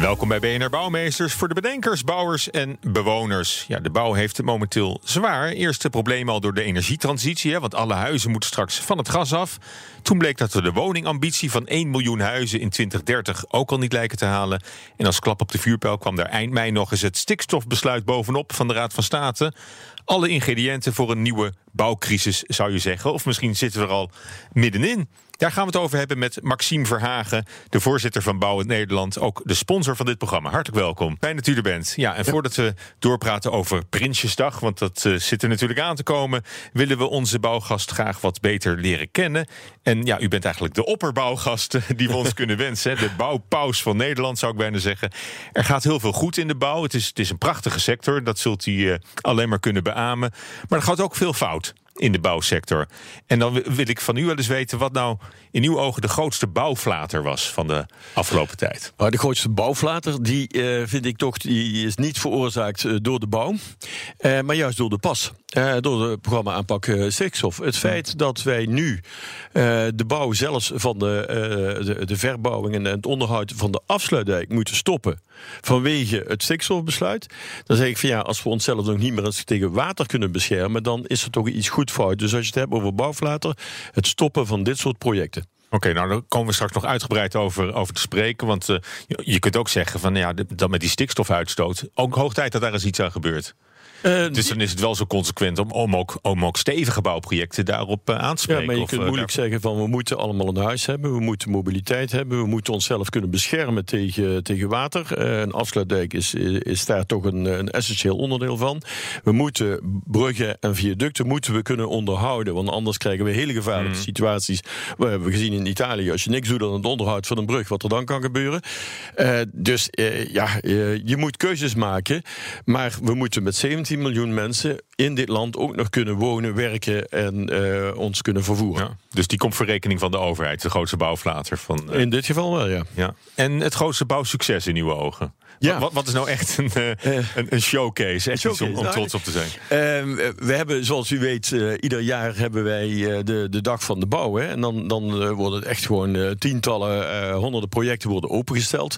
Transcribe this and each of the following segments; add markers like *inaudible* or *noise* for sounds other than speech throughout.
Welkom bij BNR Bouwmeesters voor de bedenkers, bouwers en bewoners. Ja, de bouw heeft het momenteel zwaar. Eerste probleem al door de energietransitie, hè, want alle huizen moeten straks van het gas af. Toen bleek dat we de woningambitie van 1 miljoen huizen in 2030 ook al niet lijken te halen. En als klap op de vuurpijl kwam daar eind mei nog eens het stikstofbesluit bovenop van de Raad van State. Alle ingrediënten voor een nieuwe bouwcrisis, zou je zeggen. Of misschien zitten we er al middenin. Daar gaan we het over hebben met Maxime Verhagen, de voorzitter van Bouwen Nederland, ook de sponsor van dit programma. Hartelijk welkom. Fijn dat u er bent. Ja, en voordat we doorpraten over Prinsjesdag, want dat uh, zit er natuurlijk aan te komen, willen we onze bouwgast graag wat beter leren kennen. En ja, u bent eigenlijk de opperbouwgast *laughs* die we ons *laughs* kunnen wensen. De bouwpaus van Nederland, zou ik bijna zeggen. Er gaat heel veel goed in de bouw. Het is, het is een prachtige sector, dat zult u uh, alleen maar kunnen beamen. Maar er gaat ook veel fout in de bouwsector. En dan wil ik van u wel eens weten wat nou in uw ogen de grootste bouwflater was van de afgelopen tijd. De grootste bouwflater, die uh, vind ik toch, die is niet veroorzaakt uh, door de bouw, uh, maar juist door de pas. door het programma aanpak stikstof. Het feit dat wij nu de bouw zelfs van de, de, de verbouwing en het onderhoud van de afsluitdijk moeten stoppen vanwege het stikstofbesluit. Dan zeg ik van ja, als we onszelf nog niet meer eens tegen water kunnen beschermen, dan is er toch iets goed Dus als je het hebt over bouwflater, het stoppen van dit soort projecten. Oké, nou daar komen we straks nog uitgebreid over, over te spreken. Want je, je kunt ook zeggen van ja, dat met die stikstofuitstoot. Ook hoog tijd dat daar eens iets aan gebeurt. Uh, dus dan is het wel zo consequent om, om, ook, om ook stevige bouwprojecten daarop uh, aan te spreken. Ja, maar je kunt of, moeilijk zeggen van we moeten allemaal een huis hebben, we moeten mobiliteit hebben, we moeten onszelf kunnen beschermen tegen, tegen water. Een afsluitdijk is, is daar toch een, een essentieel onderdeel van. We moeten bruggen en viaducten moeten we kunnen onderhouden, want anders krijgen we hele gevaarlijke mm. situaties. We hebben gezien in Italië, als je niks doet aan het onderhoud van een brug, wat er dan kan gebeuren. dus ja, je moet keuzes maken, maar we moeten met 17 miljoen mensen in dit land ook nog kunnen wonen, werken en uh, ons kunnen vervoeren. Ja, dus die komt voor rekening van de overheid, de grootste bouwflater van. Uh, in dit geval wel, ja. ja. En het grootste bouwsucces in uw ogen? Ja. Wat, wat, is nou echt een, uh, een, een, showcase? Echt showcase. Iets om, om, trots op te zijn. Uh, we hebben, zoals u weet, uh, ieder jaar hebben wij de, de dag van de bouw. Hè? En dan, dan worden het echt gewoon tientallen, honderden projecten worden opengesteld.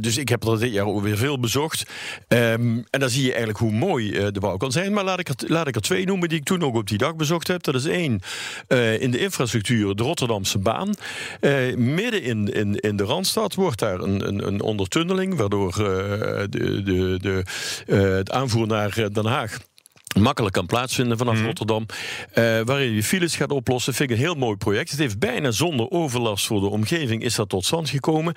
dus ik heb er dit jaar ook weer veel bezocht. Um, en dan zie je eigenlijk hoe mooi de bouw kan zijn. Maar laat ik, er, laat ik er twee noemen die ik toen ook op die dag bezocht heb. Dat is één in de infrastructuur, de Rotterdamse baan. midden in, in, in de Randstad wordt daar een, een, een ondertunneling, waardoor de, de, de, het aanvoer naar Den Haag makkelijk kan plaatsvinden vanaf mm. Rotterdam. Uh, waarin je files gaat oplossen. Vind ik een heel mooi project. Het heeft bijna zonder overlast voor de omgeving is dat tot stand gekomen.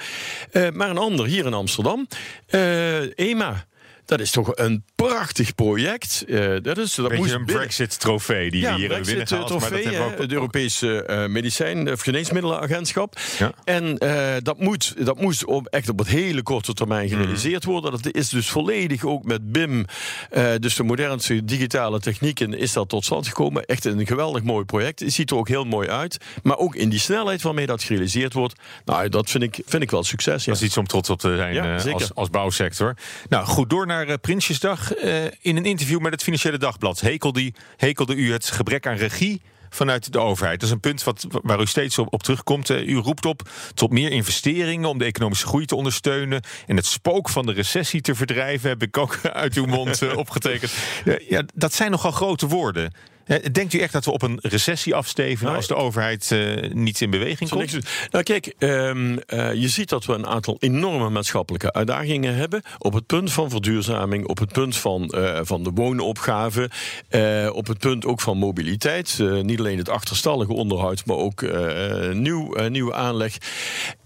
Uh, maar een ander hier in Amsterdam. Uh, EMA. Dat is toch een prachtig project. Uh, dat is dat moest een Brexit-trofee die ja, hier hebben binnengehaald. Trofee, maar dat ook... Het Europese uh, medicijn- of geneesmiddelenagentschap. Ja. En uh, dat, moet, dat moest op, echt op het hele korte termijn mhm. gerealiseerd mm. worden. Dat is dus volledig ook met BIM, dus de modernste digitale technieken, is dat tot stand gekomen. Echt een geweldig mooi project. Het ziet er ook heel mooi uit. Maar ook in die snelheid waarmee dat gerealiseerd wordt, nou, dat vind ik, vind ik wel succes. Ja. Dat is iets om trots op te zijn als, als bouwsector. Nou, goed, door naar uh, Prinsjesdag. Uh, in een interview met het Financiële Dagblad hekelde, hekelde u het gebrek aan regie vanuit de overheid. Dat is een punt wat, waar u steeds op, terugkomt. Uh, u roept op tot meer investeringen om de economische groei te ondersteunen. En het spook van de recessie te verdrijven, heb ik ook *laughs* uit uw mond opgetekend. ja, dat zijn nogal grote woorden. Denkt u echt dat we op een recessie afsteven nou, als de overheid uh, niet in beweging komt? Nou kijk, um, uh, je ziet dat we een aantal enorme maatschappelijke uitdagingen hebben. Op het punt van verduurzaming, op het punt van, uh, van de woonopgave, op het punt ook van mobiliteit. niet alleen het achterstallige onderhoud, maar ook nieuw, nieuwe aanleg.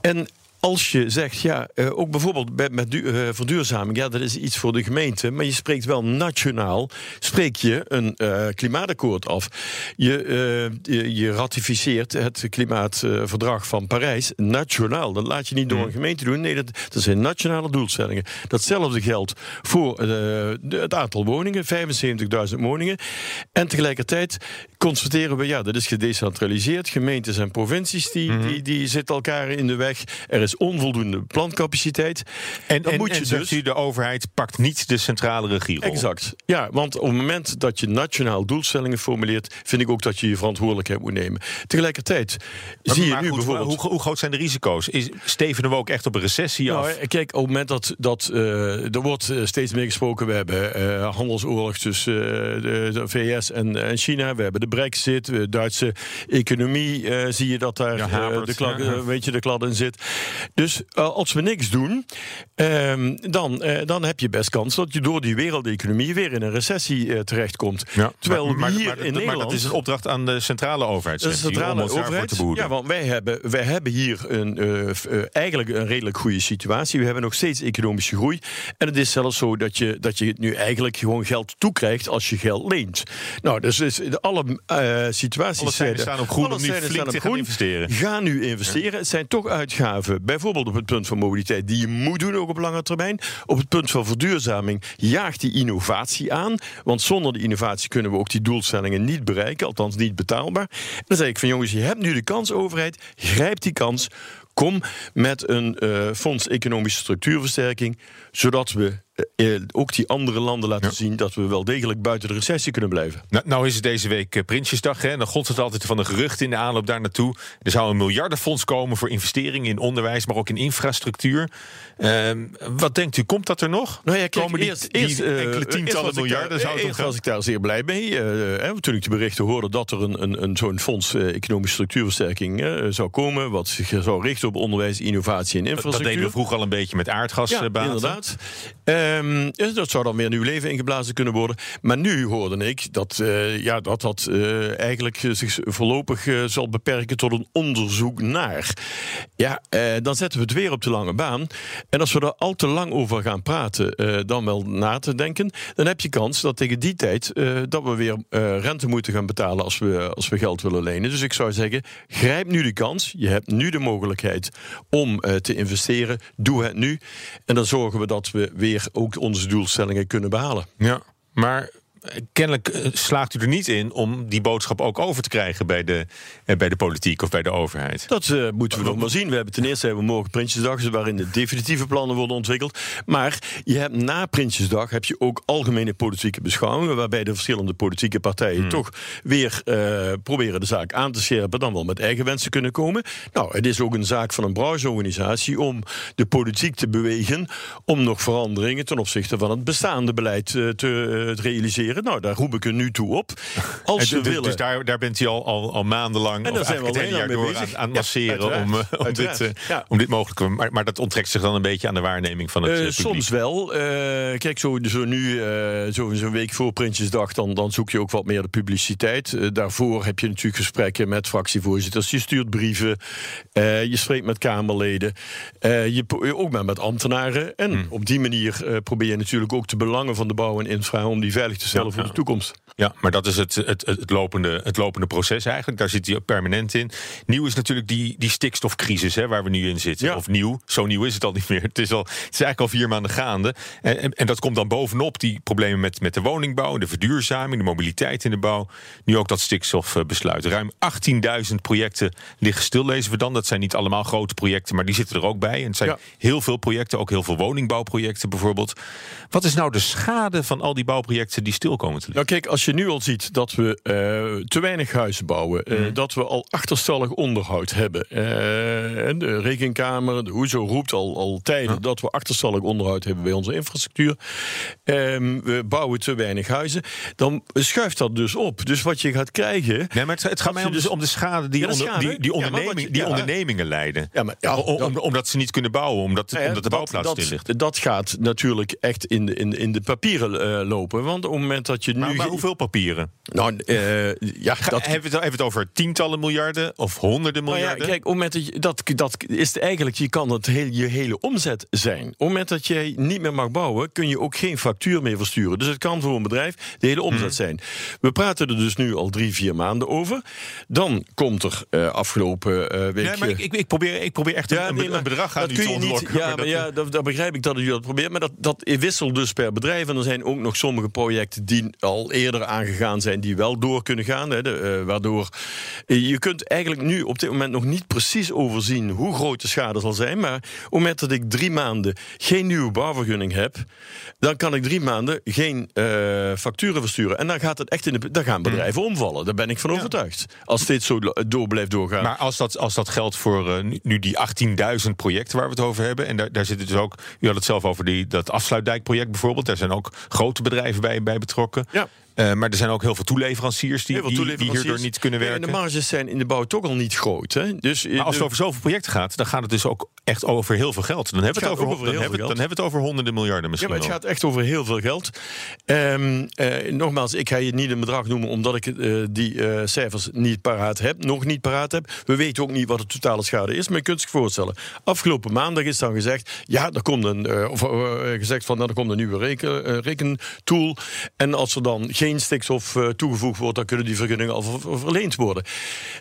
En als je zegt, ja, uh, ook bijvoorbeeld met, met uh, verduurzaming, ja, dat is iets voor de gemeente, maar je spreekt wel nationaal, spreek je een uh, klimaatakkoord af. Je, je, je, ratificeert het klimaatverdrag van Parijs nationaal. Dat laat je niet door een gemeente doen. Nee, dat, dat zijn nationale doelstellingen. Datzelfde geldt voor de, het aantal woningen, 75.000 woningen. En tegelijkertijd constateren we, ja, dat is gedecentraliseerd. Gemeentes en provincies die, mm -hmm. die, die zitten elkaar in de weg. Er is onvoldoende plantcapaciteit. En, dan en, moet je en dus, u, de overheid pakt niet de centrale regierol. Exact. Ja, want op het moment dat je nationaal doelstellingen formuleert, vind ik ook dat je je verantwoordelijkheid moet nemen. Tegelijkertijd maar, zie maar je nu goed, bijvoorbeeld. Hoe, hoe, groot zijn de risico's? Is, stevenen we ook echt op een recessie nou, af? Kijk, op het moment dat, dat uh, er wordt steeds meer gesproken, we hebben uh, handelsoorlog tussen uh, de, de, VS en, en, China, we hebben de Brexit, de Duitse economie, zie je dat daar ja, de, klad, ja. weet je, de klad in zit. Dus uh, als we niks doen, uh, dan, uh, dan heb je best kans dat je door die wereldeconomie weer in een recessie terechtkomt. Ja, Terwijl maar, maar, hier maar, in Nederland. Maar dat is een opdracht aan de centrale overheid. De centrale overheid. Ja, want wij hebben, wij hebben hier een, eigenlijk een redelijk goede situatie. We hebben nog steeds economische groei. En het is zelfs zo dat je, dat je nu eigenlijk gewoon geld toekrijgt als je geld leent. Nou, dus is alle situaties. Alle zijden staan op groen om nu flink te gaan investeren. Ga nu investeren. Ja. Het zijn toch uitgaven. Bijvoorbeeld op het punt van mobiliteit die je moet doen, ook op lange termijn. Op het punt van verduurzaming jaagt die innovatie aan. Want zonder die innovatie kunnen we ook die doelstellingen niet bereiken, althans niet betaalbaar. En dan zeg ik van jongens, je hebt nu de kans, overheid, grijp die kans. Kom met een uh, fonds economische structuurversterking, zodat we uh, ook die andere landen laten ja. zien dat we wel degelijk buiten de recessie kunnen blijven. Nou, nou is het deze week uh, Prinsjesdag. Hè? Dan gonst het altijd van de geruchten in de aanloop daar naartoe. Er zou een miljardenfonds komen voor investeringen in onderwijs, maar ook in infrastructuur. Uh, wat denkt u, komt dat er nog? Nou ja, kijk, komen die, eerst, eerst, die enkele tientallen miljarden? Daar, zou eerst was ik daar zeer blij mee. Hè, toen ik de berichten hoorde dat er een, een, een zo'n fonds economische structuurversterking zou komen, wat zich zou richten op onderwijs, innovatie en infrastructuur. Dat deden we vroeger al een beetje met aardgasbaten. Ja, inderdaad. Um, dat zou dan weer nieuw leven ingeblazen kunnen worden. Maar nu hoorde ik dat uh, ja, dat, dat uh, eigenlijk zich voorlopig uh, zal beperken tot een onderzoek naar. Ja, dan zetten we het weer op de lange baan. En als we er al te lang over gaan praten, dan wel na te denken, dan heb je kans dat tegen die tijd dat we weer rente moeten gaan betalen als we, als we geld willen lenen. Dus ik zou zeggen, grijp nu de kans. Je hebt nu de mogelijkheid om te investeren. Doe het nu. En dan zorgen we dat we weer ook onze doelstellingen kunnen behalen. Ja, maar kennelijk slaagt u er niet in om die boodschap ook over te krijgen bij de, eh, bij de politiek of bij de overheid. Dat uh, moeten we nog maar zien. We hebben ten eerste hebben we morgen Prinsjesdag, waarin de definitieve plannen worden ontwikkeld. Maar je hebt na Prinsjesdag heb je ook algemene politieke beschouwingen, waarbij de verschillende politieke partijen hmm. toch weer uh, proberen de zaak aan te scherpen, dan wel met eigen wensen kunnen komen. Nou, het is ook een zaak van een brancheorganisatie om de politiek te bewegen om nog veranderingen ten opzichte van het bestaande beleid uh, te, te Nou, daar roep ik er nu toe op. *laughs* Als ze dus, willen. Dus daar, daar bent u al, al, al maandenlang en daar zijn we het hele jaar door bezig. aan, aan masseren ja, om, uh, om, dit, uh, ja. om dit mogelijk te maar, maar dat onttrekt zich dan een beetje aan de waarneming van het uh, publiek. Soms wel. kijk, zo, zo nu, zo'n zo week voor Prinsjesdag, dan, dan zoek je ook wat meer de publiciteit. daarvoor heb je natuurlijk gesprekken met fractievoorzitters. Je stuurt brieven. je spreekt met Kamerleden. je, ook met, met ambtenaren. En hmm. op die manier probeer je natuurlijk ook de belangen van de bouw en infra om die veilig te stellen voor de toekomst. Ja, maar dat is het, het, het, lopende, het lopende proces eigenlijk. Daar zit hij permanent in. Nieuw is natuurlijk die, die stikstofcrisis hè, waar we nu in zitten. Ja. Of nieuw, zo nieuw is het al niet meer. Het is, al, het is eigenlijk al vier maanden gaande. En, en, en, dat komt dan bovenop die problemen met, met de woningbouw... de verduurzaming, de mobiliteit in de bouw. Nu ook dat stikstofbesluit. Ruim 18.000 projecten liggen stil, lezen we dan. Dat zijn niet allemaal grote projecten, maar die zitten er ook bij. En het zijn ja. heel veel projecten, ook heel veel woningbouwprojecten bijvoorbeeld. Wat is nou de schade van al die bouwprojecten die stil komen te liggen? Nou kijk, als je nu al ziet dat we uh, te weinig huizen bouwen, uh, mm. dat we al achterstallig onderhoud hebben. Uh, de rekenkamer, de Hoezo roept al, al tijden ja. dat we achterstallig onderhoud hebben bij onze infrastructuur. Um, we bouwen te weinig huizen. Dan schuift dat dus op. Dus wat je gaat krijgen. Nee, maar het, het gaat mij om, dus, om de schade die, ja, de onder, schade. die, die, onderneming, ja, je, die ondernemingen lijden. Ja, maar, ja, om, om, omdat ze niet kunnen bouwen, omdat, omdat de bouwplaats dat, stil ligt. Dat gaat natuurlijk echt in de, in, in de papieren lopen. Want op het moment moment dat je nu... Maar, maar hoeveel papieren? Nou, eh, ja, Ga- dat, hebben, we het, hebben we het over tientallen miljarden of honderden Nou ja, miljarden? kijk, op het moment dat, je, dat, dat is eigenlijk, je kan het heel, je hele omzet zijn. Op het moment dat jij niet meer mag bouwen, kun je ook geen factuur meer versturen. Dus het kan voor een bedrijf de hele omzet Mhm. zijn. We praten er dus nu al drie, vier maanden over. Dan komt er eh, afgelopen eh week... Nee, maar ik, ik, ik, probeer, ik probeer echt een, Ja, een, nee, een maar bedrag aan dat u kun te je niet. ontlokken. Ja, maar maar dat- ja, dat, dat begrijp ik dat u dat probeert. Maar dat, dat wisselt dus per bedrijf. En er zijn ook nog sommige projecten die al eerder aangegaan zijn, die wel door kunnen gaan. Hè, de, eh, waardoor eh, je kunt eigenlijk nu op dit moment nog niet precies overzien hoe groot de schade zal zijn. Maar op het moment dat ik drie maanden geen nieuwe bouwvergunning heb, dan kan ik drie maanden geen eh, facturen versturen. En dan gaat het echt in de. Dan gaan bedrijven omvallen. Daar ben ik van overtuigd. Als dit zo door blijft doorgaan. Maar als dat, als dat geldt voor nu, die 18.000 projecten waar we het over hebben... en daar, daar zit het dus ook... U had het zelf over die, dat afsluitdijkproject bijvoorbeeld. Daar zijn ook grote bedrijven bij, bij betrokken. Ja. Eh, maar er zijn ook heel veel toeleveranciers die, veel die, hierdoor niet kunnen Ja, werken. En de marges zijn in de bouw toch al niet groot. Hè? Dus, Maar als het over zoveel projecten gaat, dan gaat het dus ook echt over heel veel geld. Dan hebben we het, over, over dan heel hebben, dan hebben het over honderden miljarden Ja, misschien maar het wel. gaat echt over heel veel geld. Ehm, eh, nogmaals, ik ga je niet een bedrag noemen omdat ik eh, die eh, cijfers niet paraat heb, nog niet paraat heb. We weten ook niet wat de totale schade is, maar je kunt zich voorstellen. Afgelopen maandag is dan gezegd, ja, er komt een, of gezegd van, nou, er komt een nieuwe reken, rekentool. En als er dan geen stikstof toegevoegd wordt, dan kunnen die vergunningen al ver- verleend worden.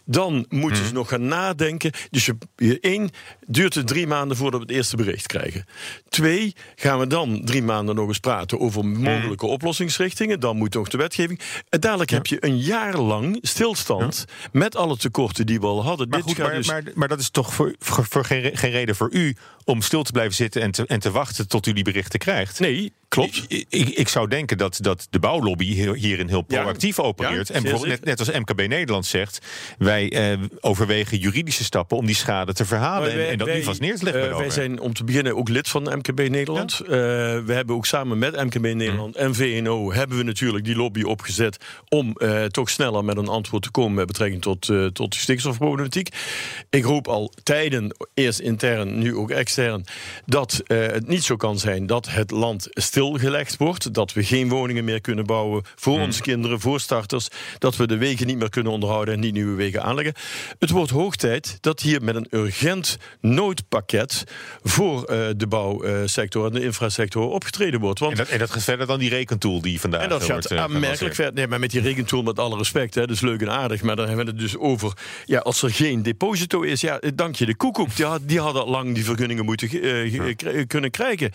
Dan moeten ze nog gaan nadenken. Dus je, je, één, duurt het drie maanden voordat we het eerste bericht krijgen. Twee, gaan we dan drie maanden nog eens praten over mogelijke oplossingsrichtingen. Dan moet nog de wetgeving. En dadelijk heb je een jaar lang stilstand met alle tekorten die we al hadden. Maar Dit goed, maar, dus- maar, maar dat is toch voor, voor, voor geen, geen reden voor u om stil te blijven zitten en te, en te wachten tot u die berichten krijgt. Nee, klopt. Ik, ik, ik zou denken dat, dat de bouwlobby hierin heel Ja. proactief opereert. Ja, en bijvoorbeeld net, net als MKB Nederland zegt, wij eh, overwegen juridische stappen om die schade te verhalen en, Wij- en dat wij- nu vast neer te leggen. eh, wij zijn om te beginnen ook lid van MKB Nederland. Eh, we hebben ook samen met MKB Nederland en VNO hebben we natuurlijk die lobby opgezet om eh, toch sneller met een antwoord te komen met betrekking tot, tot de stikstofproblematiek. Ik roep al tijden, eerst intern, nu ook extern, dat het niet zo kan zijn dat het land stilgelegd wordt, dat we geen woningen meer kunnen bouwen voor onze kinderen, voor starters, dat we de wegen niet meer kunnen onderhouden en niet nieuwe wegen aanleggen. Het wordt hoog tijd dat hier met een urgent noodpakket voor eh, de bouwsector en de infrasector opgetreden wordt. Want En dat, en dat gaat verder dan die rekentool die vandaag en dat eh, gaat wordt, eh, aanmerkelijk verder. Nee, maar met die rekentool, met alle respect, hè, dat is leuk en aardig. Maar dan hebben we het dus over. Ja, als er geen deposito is, ja, dank je de koekoek. Die, had, die hadden lang die vergunningen moeten kunnen krijgen.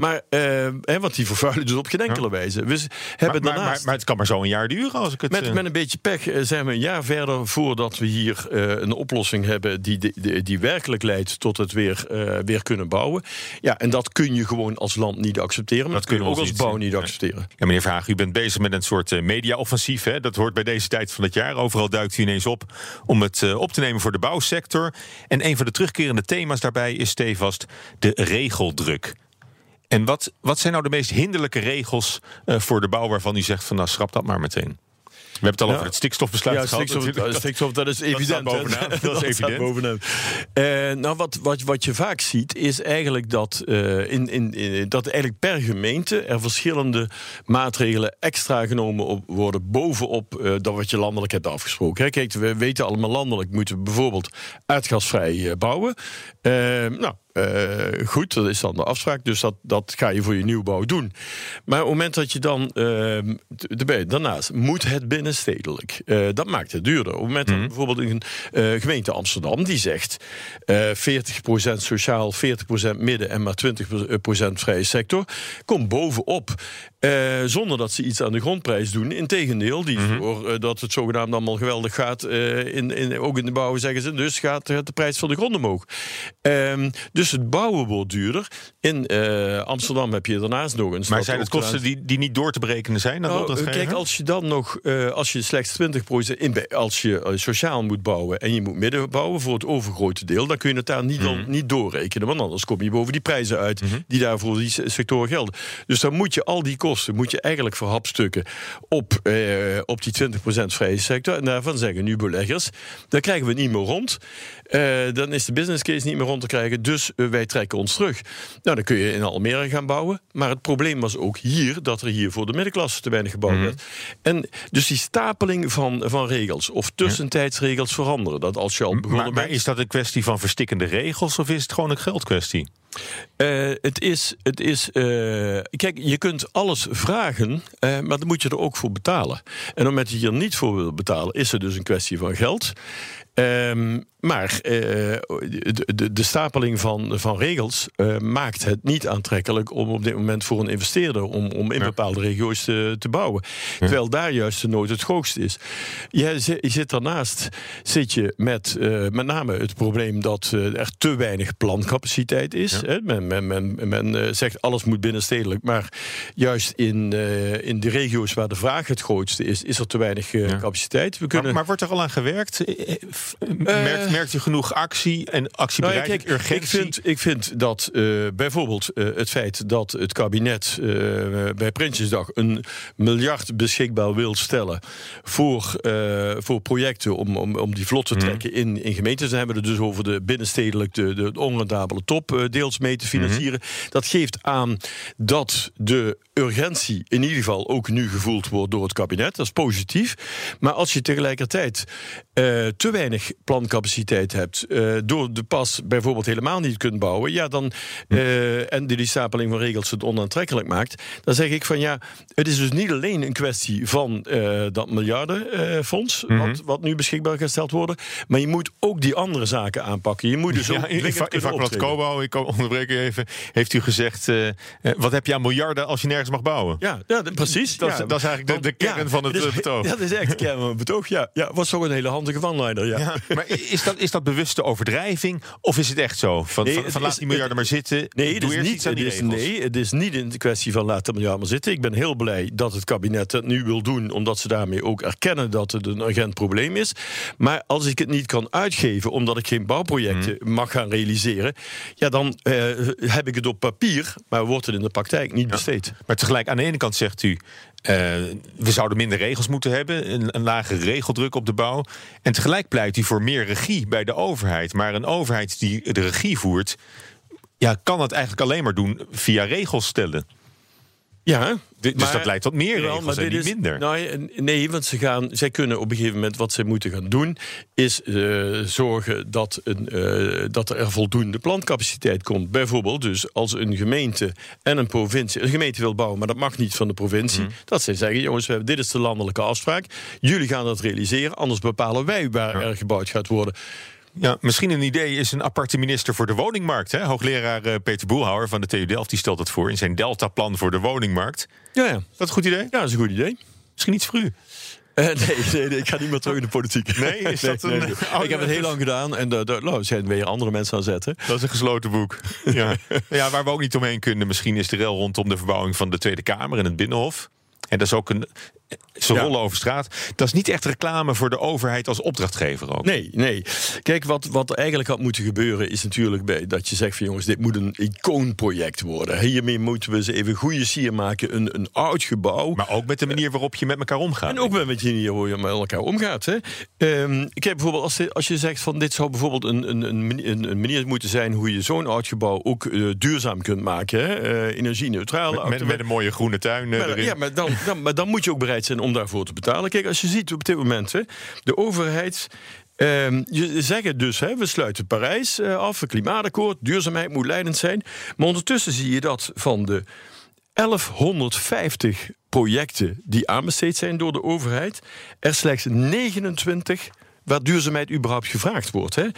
Maar, hè, want die vervuilen dus op geen enkele wijze. We hebben Maar, daarnaast. maar, maar het kan maar zo een jaar duren als ik het... Met, eh, met een beetje pech eh, zijn we een jaar verder voordat we hier eh, een oplossing hebben die, die, die werkelijk leidt tot het weer, weer kunnen bouwen. Ja, en dat kun je gewoon als land niet accepteren. Maar dat, kun je ook als bouw niet accepteren. Ja, meneer Verhagen, u bent bezig met een soort media-offensief. Dat hoort bij deze tijd van het jaar. Overal duikt u ineens op om het op te nemen voor de bouwsector. En een van de terugkerende thema's daarbij is stevast de regeldruk. En wat, wat zijn nou de meest hinderlijke regels eh, voor de bouw waarvan u zegt van nou schrap dat maar meteen? We hebben het al over het stikstofbesluit Ja, gehad. stikstof, dat, stikstof, dat is evident. hè. bovenaan, *laughs* dat is staat evident. bovenaan. Eh, nou, wat, wat, wat je vaak ziet, is eigenlijk dat, eh, in, in, in- dat eigenlijk per gemeente er verschillende maatregelen extra genomen op, worden bovenop eh, dat wat je landelijk hebt afgesproken. Hè. Kijk, we weten allemaal landelijk moeten we bijvoorbeeld aardgasvrij eh, bouwen. Eh, nou, eh, goed, dat is dan de afspraak. Dus dat, dat ga je voor je nieuwbouw doen. Maar op het moment dat je dan. erbij, daarnaast moet het binnenstedelijk. Eh, dat maakt het duurder. Op het moment dat bijvoorbeeld een eh, gemeente Amsterdam die zegt. eh 40% sociaal, 40% midden en maar 20% vrije sector. Komt bovenop. Eh, zonder dat ze iets aan de grondprijs doen. Integendeel, die voor eh, dat het zogenaamd allemaal geweldig gaat. eh, in, in, ook in de bouw zeggen ze. Dus gaat de prijs van de grond omhoog. Ehm, dus het bouwen wordt duurder. In Amsterdam heb je daarnaast nog een. Maar zijn het kosten die, die niet door te berekenen zijn? nou, opdrachtgever? kijk, als je dan nog, als je slechts 20% in, als je sociaal moet bouwen en je moet midden bouwen voor het overgrote deel, dan kun je het daar niet, dan, Mhm. niet doorrekenen, want anders kom je boven die prijzen uit die daar voor die se- sectoren gelden. Dus dan moet je al die kosten kosten moet je eigenlijk verhapstukken op, eh, op die 20% vrije sector. En daarvan zeggen nu beleggers, daar krijgen we niet meer rond. Eh, dan is de business case niet meer rond te krijgen, dus eh, wij trekken ons terug. Nou, dan kun je in Almere gaan bouwen. Maar het probleem was ook hier dat er hier voor de middenklasse te weinig gebouwd Mhm. werd. En dus die stapeling van, van regels of tussentijdsregels veranderen. Dat als je al begonnen Maar, maar is dat een kwestie van verstikkende regels of is het gewoon een geldkwestie? Eh, het is, het is eh, kijk, je kunt alles vragen, eh, maar dan moet je er ook voor betalen. En op het moment dat je er niet voor wil betalen, is het dus een kwestie van geld. Ehm, maar eh, de, de, de stapeling van, van regels eh, maakt het niet aantrekkelijk om op dit moment voor een investeerder om, om in Ja. bepaalde regio's te, te bouwen. Terwijl daar juist de nood het hoogst is. Je, zi- je zit daarnaast zit je met eh, met name het probleem dat er te weinig plancapaciteit is. Men, men, men, men zegt alles moet binnenstedelijk, maar juist in, in de regio's waar de vraag het grootste is, is er te weinig capaciteit. We Maar, kunnen maar wordt er al aan gewerkt? Eh, merkt, merkt u genoeg actie en Nou ja, actiebereidheid, ik urgentie? vind, ik vind dat eh, bijvoorbeeld eh, het feit dat het kabinet bij Prinsjesdag een miljard beschikbaar wil stellen voor, voor projecten om, om, om die vlot te Mhm. trekken in, in gemeentes. Dan hebben we het dus over de binnenstedelijk, de, de onrendabele top deels mee te financieren. Dat geeft aan dat de urgentie in ieder geval ook nu gevoeld wordt door het kabinet. Dat is positief. Maar als je tegelijkertijd te weinig plancapaciteit hebt, eh, door de pas bijvoorbeeld helemaal niet kunt bouwen, ja, dan, eh, en die stapeling van regels het onaantrekkelijk maakt, dan zeg ik van ja, het is dus niet alleen een kwestie van eh, dat miljardenfonds, wat, wat nu beschikbaar gesteld worden, maar je moet ook die andere zaken aanpakken. Je moet dus ook Ja, in, in, in vakblad. Kobo, ik onderbreek u even, heeft u gezegd... wat heb je aan miljarden als je nergens mag bouwen? Ja, ja precies. Dat is- ja. dat is eigenlijk de- kern van het, betoog. *laughs* Ja, dat is echt de kern van het betoog. Ja, ja was toch een hele handige one-liner. Ja. Ja, maar is dat, is dat bewuste overdrijving? Of is het echt zo? Van, Nee, van, laat die miljarden maar zitten. Nee, het is, niet, het is, nee, het is niet een kwestie van laat de miljard maar zitten. Ik ben heel blij dat het kabinet het nu wil doen, omdat ze daarmee ook erkennen dat het een urgent probleem is. Maar als ik het niet kan uitgeven, omdat ik geen bouwprojecten Mhm. mag gaan realiseren, ja, dan eh, heb ik het op papier, maar wordt het in de praktijk niet besteed. Maar tegelijk, aan de ene kant zegt u... eh, we zouden minder regels moeten hebben, een, een lagere regeldruk op de bouw. En tegelijk pleit u voor meer regie bij de overheid. Maar een overheid die de regie voert... Ja, kan het eigenlijk alleen maar doen via regels stellen. Ja, Dus maar- dat leidt tot meer regels maar en niet is- minder. Nou, ja, nee, want ze gaan, zij kunnen op een gegeven moment wat zij moeten gaan doen, is eh, zorgen dat, een, eh, dat er voldoende plantcapaciteit komt. Bijvoorbeeld, dus als een gemeente en een provincie, een gemeente wil bouwen, maar dat mag niet van de provincie, Mhm. dat zij zeggen: jongens, we hebben, dit is de landelijke afspraak. Jullie gaan dat realiseren, anders bepalen wij waar er gebouwd gaat worden. Ja, misschien een idee is een aparte minister voor de woningmarkt. Hè? Hoogleraar eh, Peter Boelhouwer van de TU Delft die stelt het voor in zijn Deltaplan voor de woningmarkt. Ja, ja. Is dat een goed idee? ja, dat is een goed idee. Misschien iets voor u. Eh, nee, nee, nee, ik ga niet meer terug in de politiek. Nee, is dat een- Oh, ik heb het heel lang gedaan en daar daar- nou, zijn weer andere mensen aan zetten. Dat is een gesloten boek. *laughs* Ja. ja, waar we ook niet omheen kunnen, misschien is de rel rondom de verbouwing van de Tweede Kamer en het Binnenhof. En dat is ook een. Ze Ja. rollen over straat. Dat is niet echt reclame voor de overheid als opdrachtgever ook. Nee, nee. Kijk, wat, wat eigenlijk had moeten gebeuren is natuurlijk bij, dat je zegt van jongens, dit moet een icoonproject worden. Hiermee moeten we ze even goede sier maken. Een, een oud gebouw. Maar ook met de manier waarop je met elkaar omgaat. En ook met je manier hoe je met elkaar omgaat. Hè. Kijk, bijvoorbeeld als, je- als je zegt van dit zou bijvoorbeeld een, een, een, een, manier moeten zijn hoe je zo'n oud gebouw ook eh, duurzaam kunt maken. Hè. Eh, energie-neutraal. met, met, met een mooie groene tuin eh, Maar, erin. ja, maar dan, dan, maar dan moet je ook bereid zijn om daarvoor te betalen. Kijk, als je ziet op dit moment, hè, de overheid. ehm, je zeggen dus, hè, we sluiten Parijs eh, af, een klimaatakkoord, duurzaamheid moet leidend zijn. Maar ondertussen zie je dat van de 1150 projecten die aanbesteed zijn door de overheid, er slechts 29 waar duurzaamheid überhaupt gevraagd wordt. Hè? Eh,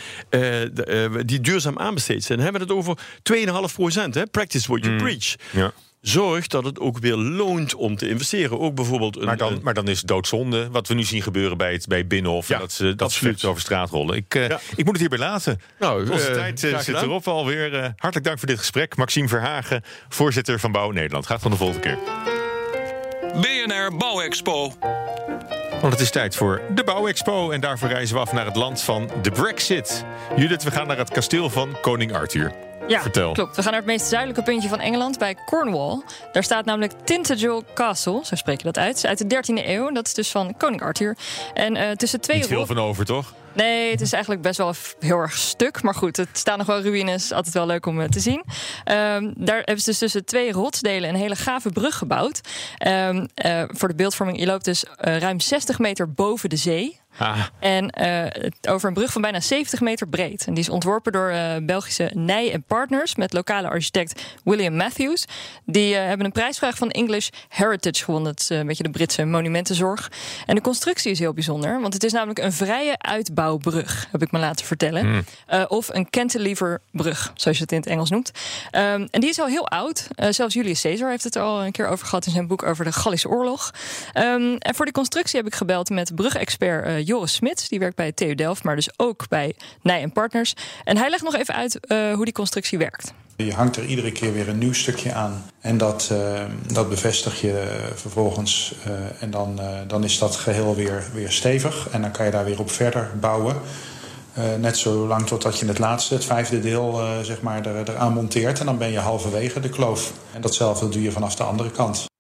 de, eh, die duurzaam aanbesteed zijn. Dan hebben we het over 2,5 procent. Practice what you preach. Ja. Zorg dat het ook weer loont om te investeren. Ook bijvoorbeeld een. Maar dan, een- maar dan is het doodzonde wat we nu zien gebeuren bij het bij Binnenhof. Ja, dat ze dat ze over straat rollen. Ik, eh, Ja. ik moet het hierbij laten. Nou, Onze eh, tijd eh, zit gedaan. erop alweer. Eh, hartelijk dank voor dit gesprek. Maxime Verhagen, voorzitter van Bouw Nederland. Gaat van de volgende keer. BNR Bouwexpo. Want het is tijd voor de Bouwexpo. En daarvoor reizen we af naar het land van de Brexit. Judith, we gaan naar het kasteel van koning Arthur. Ja, Vertel. klopt. We gaan naar het meest zuidelijke puntje van Engeland, bij Cornwall. Daar staat namelijk Tintagel Castle, zo spreek je dat uit. Uit de 13e eeuw, dat is dus van koning Arthur. En eh, tussen twee Niet veel van over, toch? Nee, het is eigenlijk best wel heel erg stuk. Maar goed, het staan nog wel ruïnes. Altijd wel leuk om eh, te zien. Ehm, daar hebben ze dus tussen twee rotsdelen een hele gave brug gebouwd. Ehm, eh, voor de beeldvorming, je loopt dus ruim 60 meter boven de zee. Ah, En eh, over een brug van bijna 70 meter breed. En die is ontworpen door eh, Belgische Nij en Partners met lokale architect William Matthews. Die eh, hebben een prijsvraag van English Heritage gewonnen. Dat is een beetje de Britse monumentenzorg. En de constructie is heel bijzonder, want het is namelijk een vrije uitbouwbrug, heb ik me laten vertellen. Eh, of een cantileverbrug, zoals je het in het Engels noemt. Ehm, en die is al heel oud. Zelfs Julius Caesar heeft het er al een keer over gehad in zijn boek over de Gallische Oorlog. Ehm, en voor die constructie heb ik gebeld met brugexpert eh, Joris Smits. Die werkt bij TU Delft, maar dus ook bij Nij en Partners. En hij legt nog even uit eh, hoe die constructie werkt. Je hangt er iedere keer weer een nieuw stukje aan. En dat, eh, dat bevestig je vervolgens. en dan, dan is dat geheel weer, weer stevig. En dan kan je daar weer op verder bouwen. Net zo lang totdat je het laatste, het vijfde deel, zeg maar, er, eraan monteert. En dan ben je halverwege de kloof. En datzelfde doe je vanaf de andere kant.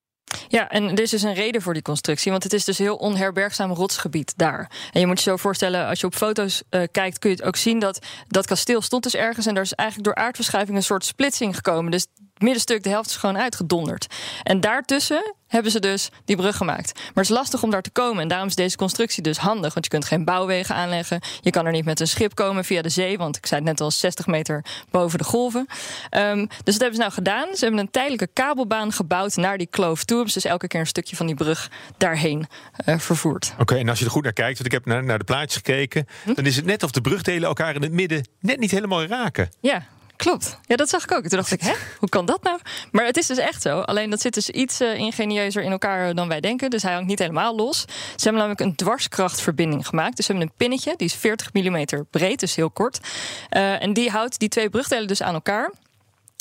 Ja, en er is dus een reden voor die constructie. Want het is dus heel onherbergzaam rotsgebied daar. En je moet je zo voorstellen, als je op foto's eh, kijkt, kun je het ook zien dat dat kasteel stond dus ergens. En daar is eigenlijk door aardverschuiving een soort splitsing gekomen. Dus middenstuk, de helft is gewoon uitgedonderd. En daartussen hebben ze dus die brug gemaakt. Maar het is lastig om daar te komen. En daarom is deze constructie dus handig. Want je kunt geen bouwwegen aanleggen. Je kan er niet met een schip komen via de zee. Want ik zei het net al, 60 meter boven de golven. Ehm, dus dat hebben ze nou gedaan. Ze hebben een tijdelijke kabelbaan gebouwd naar die kloof toe. Hebben ze dus elke keer een stukje van die brug daarheen eh, vervoerd. Oké, en als je er goed naar kijkt, want ik heb naar, naar de plaatjes gekeken, Hm? dan is het net of de brugdelen elkaar in het midden net niet helemaal raken. Ja, klopt. Ja, dat zag ik ook. Toen dacht ik, hè, hoe kan dat nou? Maar het is dus echt zo. Alleen dat zit dus iets eh, ingenieuzer in elkaar dan wij denken. Dus hij hangt niet helemaal los. Ze hebben namelijk een dwarskrachtverbinding gemaakt. Dus ze hebben een pinnetje, die is 40 mm breed, dus heel kort. Eh, en die houdt die twee brugdelen dus aan elkaar.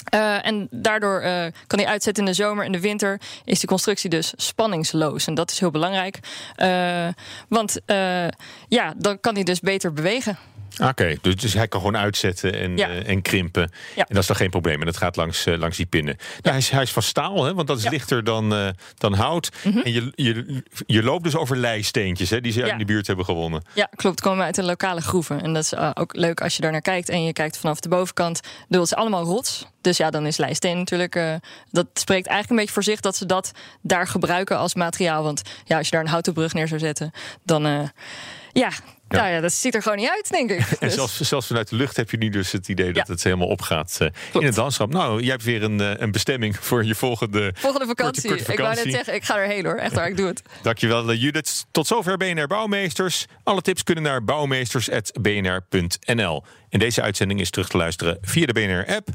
Eh, en daardoor kan hij uitzetten in de zomer. In de winter is die constructie dus spanningsloos. En dat is heel belangrijk. Want ja, dan kan hij dus beter bewegen. Oké, dus, dus hij kan gewoon uitzetten en, Ja. eh, en krimpen. Ja. En dat is dan geen probleem. En dat gaat langs, eh, langs die pinnen. Nou, hij, is, hij is van staal, hè, want dat is. Mhm. lichter dan, eh, dan hout. En je, je, je loopt dus over leisteentjes hè, die ze in de buurt hebben gewonnen. Ja, klopt. Komen uit de lokale groeven. En dat is ook leuk als je daar naar kijkt. En je kijkt vanaf de bovenkant. Dat is allemaal rots. Dus ja, dan is lijsteen natuurlijk. dat spreekt eigenlijk een beetje voor zich dat ze dat daar gebruiken als materiaal. Want ja, als je daar een houten brug neer zou zetten, dan. Ja, Nou ja, dat ziet er gewoon niet uit, denk ik. *laughs* En Dus- zelfs, zelfs vanuit de lucht heb je nu dus het idee dat Ja. het helemaal opgaat eh, in het landschap. Nou, jij hebt weer een, eh, een bestemming voor je volgende. Volgende vakantie. korte Ik wou net vakantie. zeggen, ik ga erheen hoor. Echt waar, ik doe het. *laughs* Dankjewel, eh, Judith. Tot zover BNR Bouwmeesters. Alle tips kunnen naar bouwmeesters.bnr.nl. En deze uitzending is terug te luisteren via de BNR-app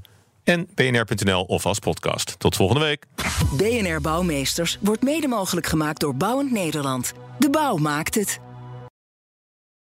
en bnr.nl of als podcast. Tot volgende week. BNR Bouwmeesters wordt mede mogelijk gemaakt door Bouwend Nederland. De bouw maakt het.